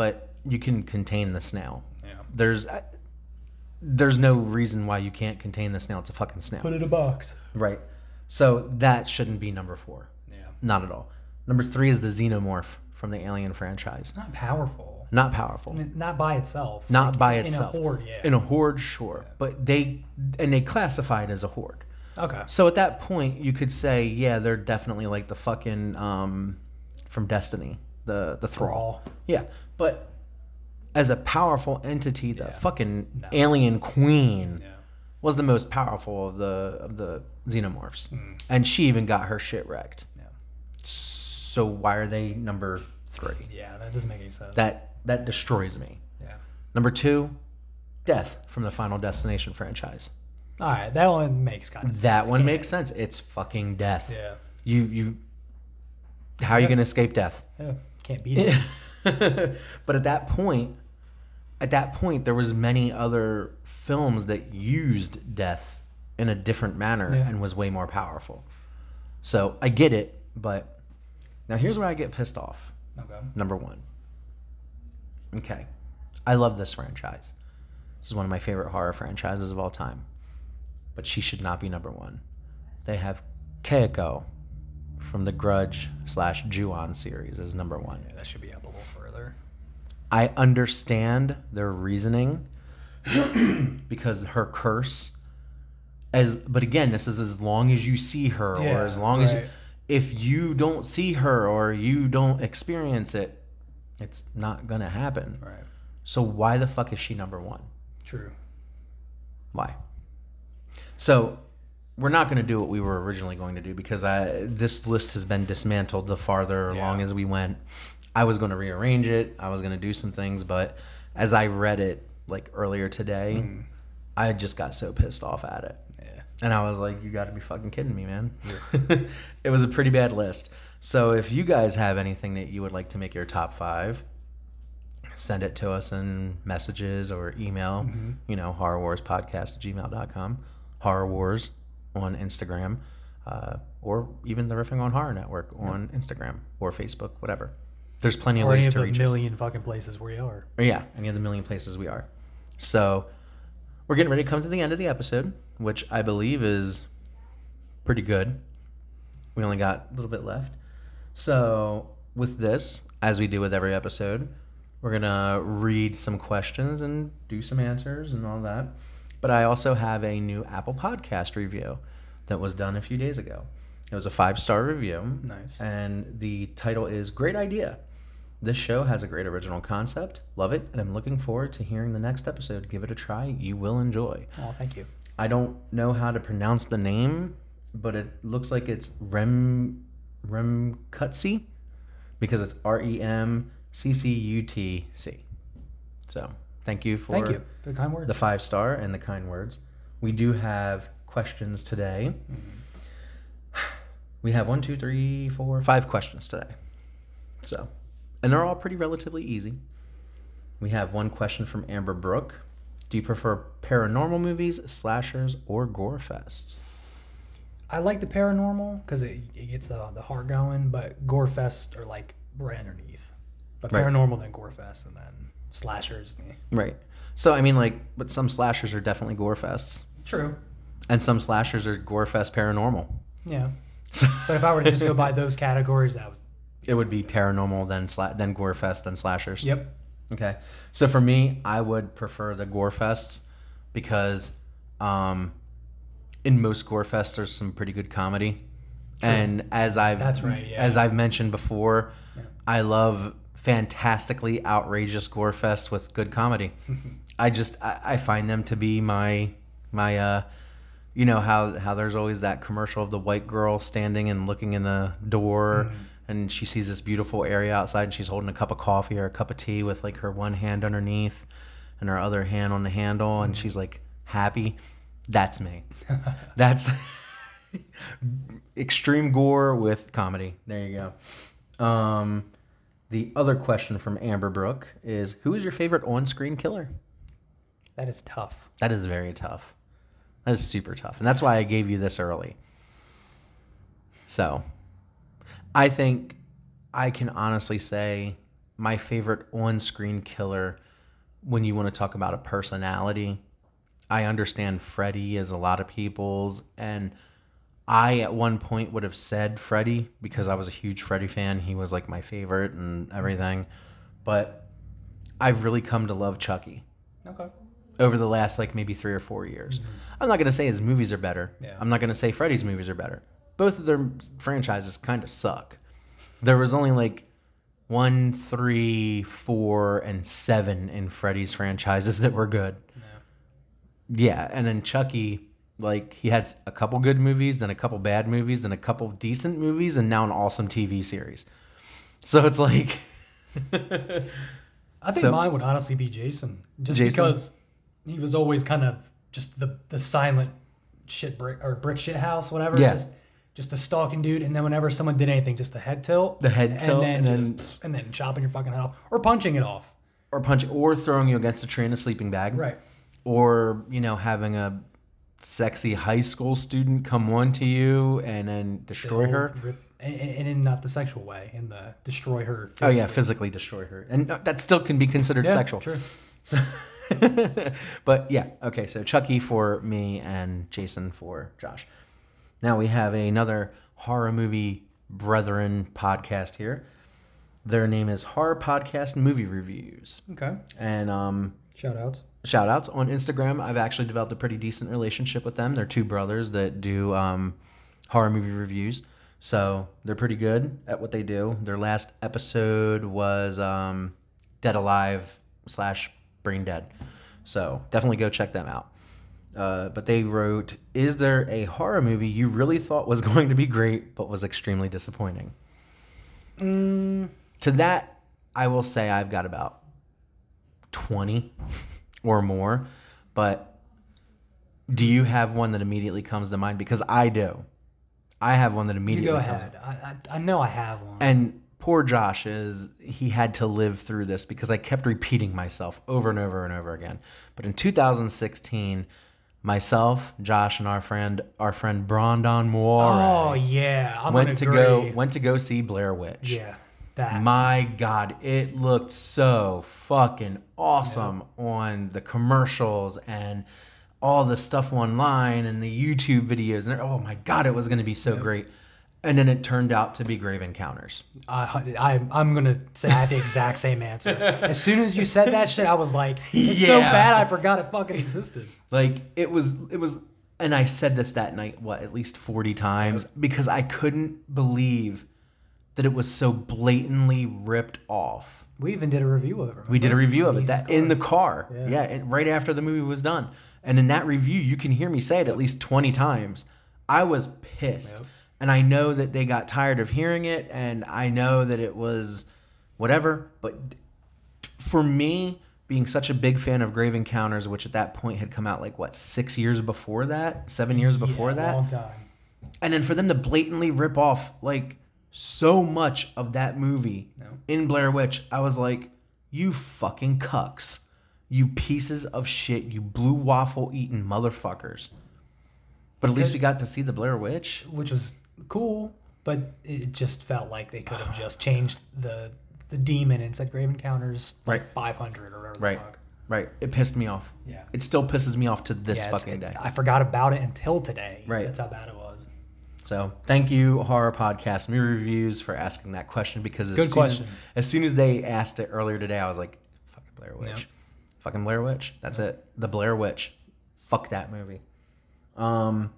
Speaker 1: but you can contain the snail.
Speaker 2: Yeah.
Speaker 1: There's. uh, There's no reason why you can't contain the snail. It's a fucking snail.
Speaker 2: Put it in a box.
Speaker 1: Right. So that shouldn't be number four.
Speaker 2: Yeah.
Speaker 1: Not at all. Number three is the xenomorph from the Alien franchise.
Speaker 2: Not powerful.
Speaker 1: Not powerful.
Speaker 2: Not by itself.
Speaker 1: Not
Speaker 2: Like,
Speaker 1: by
Speaker 2: in
Speaker 1: itself.
Speaker 2: In a horde, yeah.
Speaker 1: In a horde, sure. But they and they classify it as a horde.
Speaker 2: okay.
Speaker 1: So at that point, you could say, yeah, they're definitely like the fucking um, from Destiny, the the thrall. Yeah, but as a powerful entity, the
Speaker 2: Yeah.
Speaker 1: fucking
Speaker 2: No.
Speaker 1: alien queen
Speaker 2: Yeah.
Speaker 1: was the most powerful of the of the xenomorphs,
Speaker 2: Mm.
Speaker 1: and she even got her shit wrecked.
Speaker 2: Yeah.
Speaker 1: So why are they number three?
Speaker 2: Yeah. That doesn't make any sense.
Speaker 1: That that destroys me.
Speaker 2: yeah.
Speaker 1: Number two, Death from the Final Destination franchise.
Speaker 2: All right. That one makes kind of sense.
Speaker 1: That one makes sense. It's fucking Death.
Speaker 2: Yeah.
Speaker 1: You you. How are you gonna escape death?
Speaker 2: Yeah. Can't beat it.
Speaker 1: but at that point, at that point, there was many other films that used death in a different manner
Speaker 2: Yeah.
Speaker 1: and was way more powerful. So I get it, but now here's where I get pissed off.
Speaker 2: Okay.
Speaker 1: Number one. Okay, I love this franchise. This is one of my favorite horror franchises of all time. But she should not be number one. They have Keiko from the Grudge slash Ju-on series as number one.
Speaker 2: Yeah, that should be up a little further.
Speaker 1: I understand their reasoning because her curse as but again this is as long as you see her or as long as you, if you don't see her or you don't experience it it's not going to happen.
Speaker 2: Right.
Speaker 1: So why the fuck is she number 1?
Speaker 2: True.
Speaker 1: Why? So we're not going to do what we were originally going to do because I, this list has been dismantled the farther
Speaker 2: Yeah.
Speaker 1: along as we went. I was going to rearrange it. I was going to do some things, but as I read it like earlier today, hmm. I just got so pissed off at it.
Speaker 2: Yeah.
Speaker 1: And I was like, you got to be fucking kidding me, man. it was a pretty bad list. So if you guys have anything that you would like to make your top five, send it to us in messages or email, mm-hmm. you know, horror wars podcast at gmail.com, horror wars on Instagram, uh, or even the Riffing on Horror Network on Instagram or Facebook, whatever. There's plenty of
Speaker 2: Or
Speaker 1: ways
Speaker 2: of
Speaker 1: to
Speaker 2: the
Speaker 1: reach us.
Speaker 2: million fucking places where you are.
Speaker 1: Or yeah, any of the million places we are. So we're getting ready to come to the end of the episode, which I believe is pretty good. We only got a little bit left. So with this, as we do with every episode, we're gonna read some questions and do some answers and all that. But I also have a new Apple Podcast review that was done a few days ago. It was a five star review.
Speaker 2: Nice.
Speaker 1: And the title is Great Idea. This show has a great original concept. Love it. And I'm looking forward to hearing the next episode. Give it a try. You will enjoy.
Speaker 2: Oh, thank you.
Speaker 1: I don't know how to pronounce the name, but it looks like it's Rem Remcutsi because it's R E M C C U T C. So thank you for
Speaker 2: Thank you the kind words.
Speaker 1: the five star and the kind words. We do have questions today. Mm-hmm. We have one, two, three, four, five questions today. So, and they're all pretty relatively easy. We have one question from Amber Brook. Do you prefer paranormal movies, slashers, or gore fests?
Speaker 2: I like the paranormal because it, it gets the, the heart going, but gore fest are like right underneath. But
Speaker 1: Right.
Speaker 2: paranormal, then gore fest, and then slashers.
Speaker 1: Right. So, I mean, like, but some slashers are definitely gore fests,
Speaker 2: True.
Speaker 1: and some slashers are gore fest paranormal.
Speaker 2: Yeah.
Speaker 1: So
Speaker 2: But if I were to just go by those categories, that would.
Speaker 1: it would be paranormal, then sla- then gore fest, then slashers.
Speaker 2: Yep.
Speaker 1: Okay. So for me, I would prefer the gore fests because um, in most gore fests there's some pretty good comedy. And as I've
Speaker 2: That's right, yeah.
Speaker 1: as I've mentioned before. I love fantastically outrageous gore fest with good comedy. I just I, I find them to be my my uh, you know how how there's always that commercial of the white girl standing and looking in the door
Speaker 2: Mm-hmm.
Speaker 1: and she sees this beautiful area outside and she's holding a cup of coffee or a cup of tea with like her one hand underneath and her other hand on the handle and she's like happy. That's me. That's extreme gore with comedy. There you go. Um the other question from amber brook is who is your favorite on-screen killer
Speaker 2: That is tough.
Speaker 1: that is very tough. That is super tough. And that's why I gave you this early. So, I think I can honestly say my favorite on screen killer when you want to talk about a personality. I understand Freddy is a lot of people's. And I, at one point, would have said Freddy because I was a huge Freddy fan. He was like my favorite and everything. But I've really come to love Chucky
Speaker 2: Okay.
Speaker 1: over the last like maybe three or four years. Mm-hmm. I'm not gonna say his movies are better.
Speaker 2: Yeah.
Speaker 1: I'm not gonna say Freddy's movies are better. Both of their franchises kind of suck. There was only like one, three, four, and seven in Freddy's franchises that were good. Yeah, Yeah, and then Chucky, like he had a couple good movies, then a couple bad movies, then a couple decent movies, and now an awesome TV series. So it's like
Speaker 2: I think
Speaker 1: So-
Speaker 2: mine would honestly be Jason, just
Speaker 1: Jason?
Speaker 2: because he was always kind of just the the silent shit brick or brick shit house, whatever.
Speaker 1: Yeah.
Speaker 2: Just just a stalking dude, and then whenever someone did anything, just a head tilt,
Speaker 1: The head tilt,
Speaker 2: and then
Speaker 1: and
Speaker 2: just and then chopping your fucking head off or punching it off.
Speaker 1: or punch or throwing you against a tree in a sleeping bag.
Speaker 2: Right.
Speaker 1: or you know having a sexy high school student come on to you and then destroy her
Speaker 2: rip- and, and in not the sexual way, in the destroy her.
Speaker 1: oh yeah physically destroy her and that still can be considered
Speaker 2: Yeah,
Speaker 1: sexual
Speaker 2: True.
Speaker 1: So, but yeah okay so chucky for me and jason for josh now we have another horror movie brethren podcast here their name is horror podcast movie reviews
Speaker 2: Okay.
Speaker 1: and um
Speaker 2: Shout outs.
Speaker 1: Shout outs on Instagram. I've actually developed a pretty decent relationship with them. They're two brothers that do um, horror movie reviews. So they're pretty good at what they do. Their last episode was um, Dead Alive slash Brain Dead. So definitely go check them out. Uh, but they wrote, Is there a horror movie you really thought was going to be great but was extremely disappointing? To that, I will say I've got about 20 or more. But do you have one that immediately comes to mind? Because I do. I have one that immediately.
Speaker 2: You
Speaker 1: go
Speaker 2: ahead. I, I I know I have one.
Speaker 1: And poor Josh is he had to live through this because I kept repeating myself over and over and over again. But in 2016, myself, Josh, and our friend our friend Brandon Moore
Speaker 2: oh yeah, I'm
Speaker 1: went to
Speaker 2: agree.
Speaker 1: go went to go see Blair Witch.
Speaker 2: Yeah, that.
Speaker 1: My God, it looked so fucking awesome on the commercials and all the stuff online and the YouTube videos. And oh my God, it was going to be so great. And then it turned out to be Grave Encounters.
Speaker 2: I, I, I'm gonna say I have the exact same answer. As soon as you said that shit, I was like, it's so bad I forgot it fucking existed.
Speaker 1: Like it was, it was, and I said this that night, what, at least 40 times because I couldn't believe that it was so blatantly ripped off.
Speaker 2: We even did a review of it.
Speaker 1: We did a review of it that in the
Speaker 2: car.
Speaker 1: car. Yeah, it- right after the movie was done. And in that review, you can hear me say it at least 20 times. I was pissed.
Speaker 2: Yep.
Speaker 1: And I know that they got tired of hearing it and I know that it was whatever, but for me being such a big fan of Grave Encounters, which at that point had come out like what, 6 years before that? 7 years before
Speaker 2: Yeah,
Speaker 1: that?
Speaker 2: long time.
Speaker 1: and then for them to blatantly rip off like so much of that movie
Speaker 2: No.
Speaker 1: in Blair Witch, I was like, you fucking cucks. You pieces of shit, you blue waffle eating motherfuckers. But at least we got to see the Blair Witch.
Speaker 2: which was cool, but it just felt like they could have just changed the the demon and said Grave Encounters like
Speaker 1: Right.
Speaker 2: 500 or whatever the
Speaker 1: Right.
Speaker 2: fuck.
Speaker 1: Right. It pissed me off.
Speaker 2: Yeah.
Speaker 1: It still pisses me off to this
Speaker 2: Yeah,
Speaker 1: fucking day.
Speaker 2: I forgot about it until today.
Speaker 1: Right.
Speaker 2: That's how bad it was.
Speaker 1: So thank you, Horror Podcast Movie Reviews, for asking that question because as
Speaker 2: Good
Speaker 1: soon
Speaker 2: question.
Speaker 1: As, as soon as they asked it earlier today, I was like, fucking Blair Witch.
Speaker 2: Yep.
Speaker 1: Fucking Blair Witch. That's it. The Blair Witch. Fuck that movie. Um,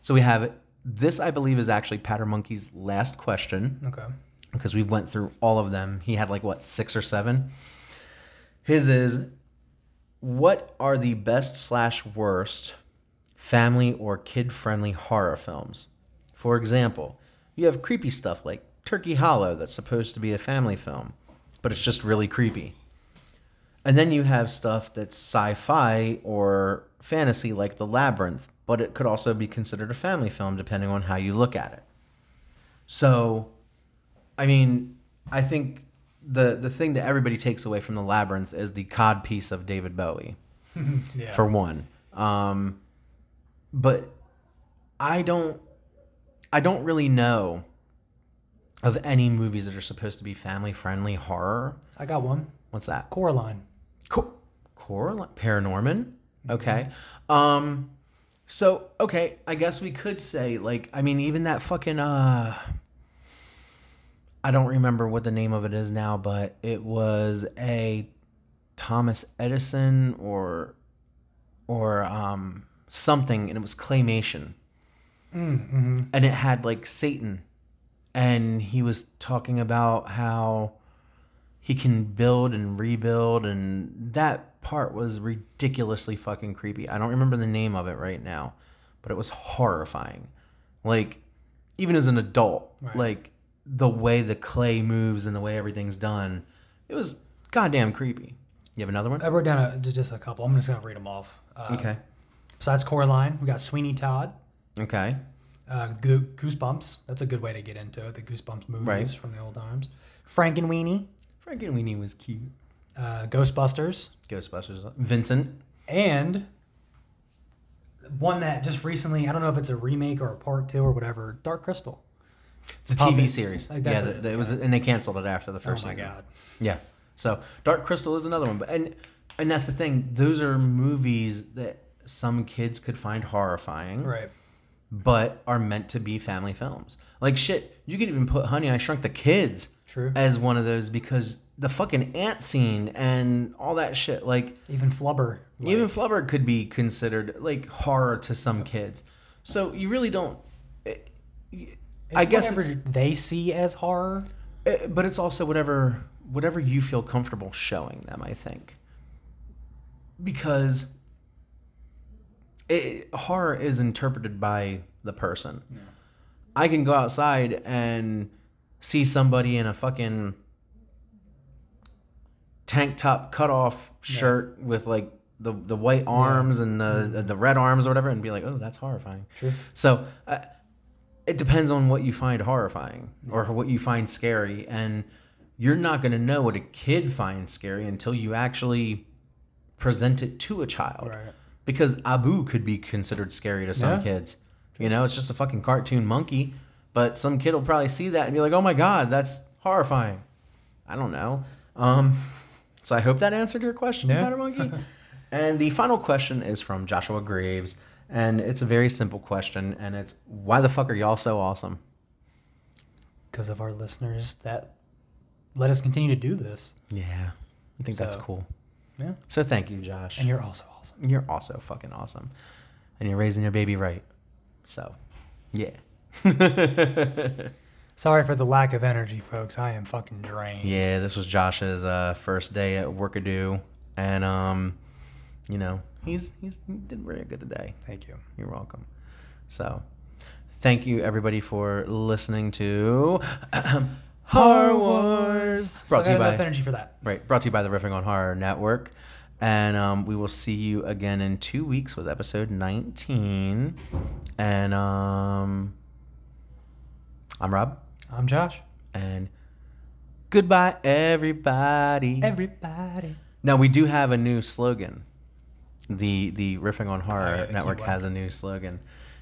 Speaker 1: so we have this. I believe is actually Patter Monkey's last question
Speaker 2: Okay.
Speaker 1: because we went through all of them. He had like what six or seven. His is, what are the best slash worst family or kid friendly horror films. For example, you have creepy stuff like Turkey Hollow that's supposed to be a family film, but it's just really creepy. And then you have stuff that's sci fi or fantasy like The Labyrinth, but it could also be considered a family film depending on how you look at it. So, I mean, I think the the thing that everybody takes away from The Labyrinth is the cod piece of David Bowie
Speaker 2: Yeah.
Speaker 1: for one. Um, but I don't, I don't really know of any movies that are supposed to be family friendly horror.
Speaker 2: I got one.
Speaker 1: What's that?
Speaker 2: Coraline.
Speaker 1: Co- Coraline, Paranorman. Okay. Um, so okay, I guess we could say like, I mean, even that fucking uh. I don't remember what the name of it is now, but it was a Thomas Edison or or um, something, and it was claymation,
Speaker 2: Mm-hmm.
Speaker 1: and it had like Satan, and he was talking about how he can build and rebuild, and that part was ridiculously fucking creepy. I don't remember the name of it right now, but it was horrifying. Like even as an adult,
Speaker 2: Right.
Speaker 1: like the way the clay moves and the way everything's done, it was goddamn creepy. You have another one?
Speaker 2: I wrote down a, just just a couple. I'm just gonna read them off. Uh,
Speaker 1: Okay.
Speaker 2: Besides Coraline, we got Sweeney Todd,
Speaker 1: Okay.
Speaker 2: uh, Goosebumps. That's a good way to get into it. The Goosebumps movies
Speaker 1: Right.
Speaker 2: from the old times. Frankenweenie,
Speaker 1: Frankenweenie was cute.
Speaker 2: uh, Ghostbusters,
Speaker 1: Ghostbusters. Vincent.
Speaker 2: and one that just recently. I don't know if it's a remake or a part two or whatever. Dark Crystal.
Speaker 1: It's the TV series.
Speaker 2: Like,
Speaker 1: yeah,
Speaker 2: that's
Speaker 1: the,
Speaker 2: what it
Speaker 1: it was, and they canceled it after the first.
Speaker 2: Oh my
Speaker 1: season.
Speaker 2: god.
Speaker 1: Yeah. So Dark Crystal is another one, but and and that's the thing. Those are movies that some kids could find horrifying,
Speaker 2: Right.
Speaker 1: But are meant to be family films. Like shit, you could even put Honey I Shrunk the Kids
Speaker 2: True.
Speaker 1: as one of those because the fucking ant scene and all that shit. Like
Speaker 2: Even Flubber.
Speaker 1: even Flubber could be considered like horror to some kids. So you really don't. it- I guess
Speaker 2: they see as horror.
Speaker 1: Uh, but it's also whatever whatever you feel comfortable showing them i think because it, horror is interpreted by the person. I can go outside and see somebody in a fucking tank top cut off shirt with like the, the white arms and the the red arms or whatever and be like oh that's horrifying.
Speaker 2: True.
Speaker 1: so uh, it depends on what you find horrifying or what you find scary, and you're not going to know what a kid finds scary until you actually present it to a child.
Speaker 2: Right.
Speaker 1: Because Abu could be considered scary to some
Speaker 2: Yeah.
Speaker 1: kids. You know, it's just a fucking cartoon monkey, but some kid will probably see that and be like, "Oh my god, that's horrifying." I don't know. Um, so I hope that answered your question,
Speaker 2: Yeah.
Speaker 1: Powder Monkey. and the final question is from Joshua Graves, and it's a very simple question, and it's why the fuck are y'all so awesome?
Speaker 2: Because of our listeners that let us continue to do this.
Speaker 1: Yeah, I think that's
Speaker 2: So-
Speaker 1: cool.
Speaker 2: Yeah.
Speaker 1: So thank you, Josh.
Speaker 2: And you're also awesome.
Speaker 1: you're also fucking awesome, and you're raising your baby right. So, yeah.
Speaker 2: Sorry for the lack of energy, folks. I am fucking drained.
Speaker 1: Yeah, this was Josh's uh, first day at Workadoo, and um, you know he's he's he did very good today.
Speaker 2: Thank you.
Speaker 1: You're welcome. So, thank you everybody for listening to Horror Wars. Brought to you by
Speaker 2: enough energy for that.
Speaker 1: right, brought to you by the Riffing on Horror Network, and um, we will see you again in two weeks with episode 19. And um, I'm Rob,
Speaker 2: I'm Josh.
Speaker 1: and goodbye everybody.
Speaker 2: Everybody.
Speaker 1: Now we do have a new slogan. The the Riffing on Horror
Speaker 2: the
Speaker 1: Network has a new slogan.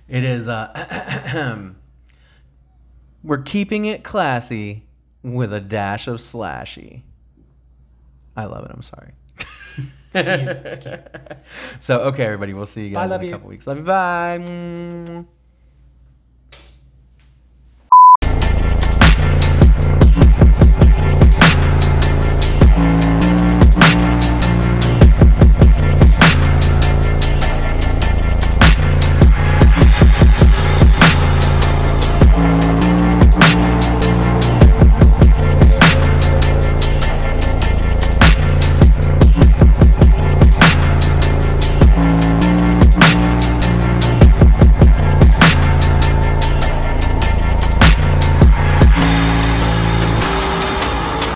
Speaker 1: It is uh We're keeping it classy with a dash of slashy. I love it, I'm sorry.
Speaker 2: It's cute. It's cute.
Speaker 1: so okay everybody, we'll see you guys
Speaker 2: love
Speaker 1: in a
Speaker 2: you.
Speaker 1: couple weeks. Love you, bye.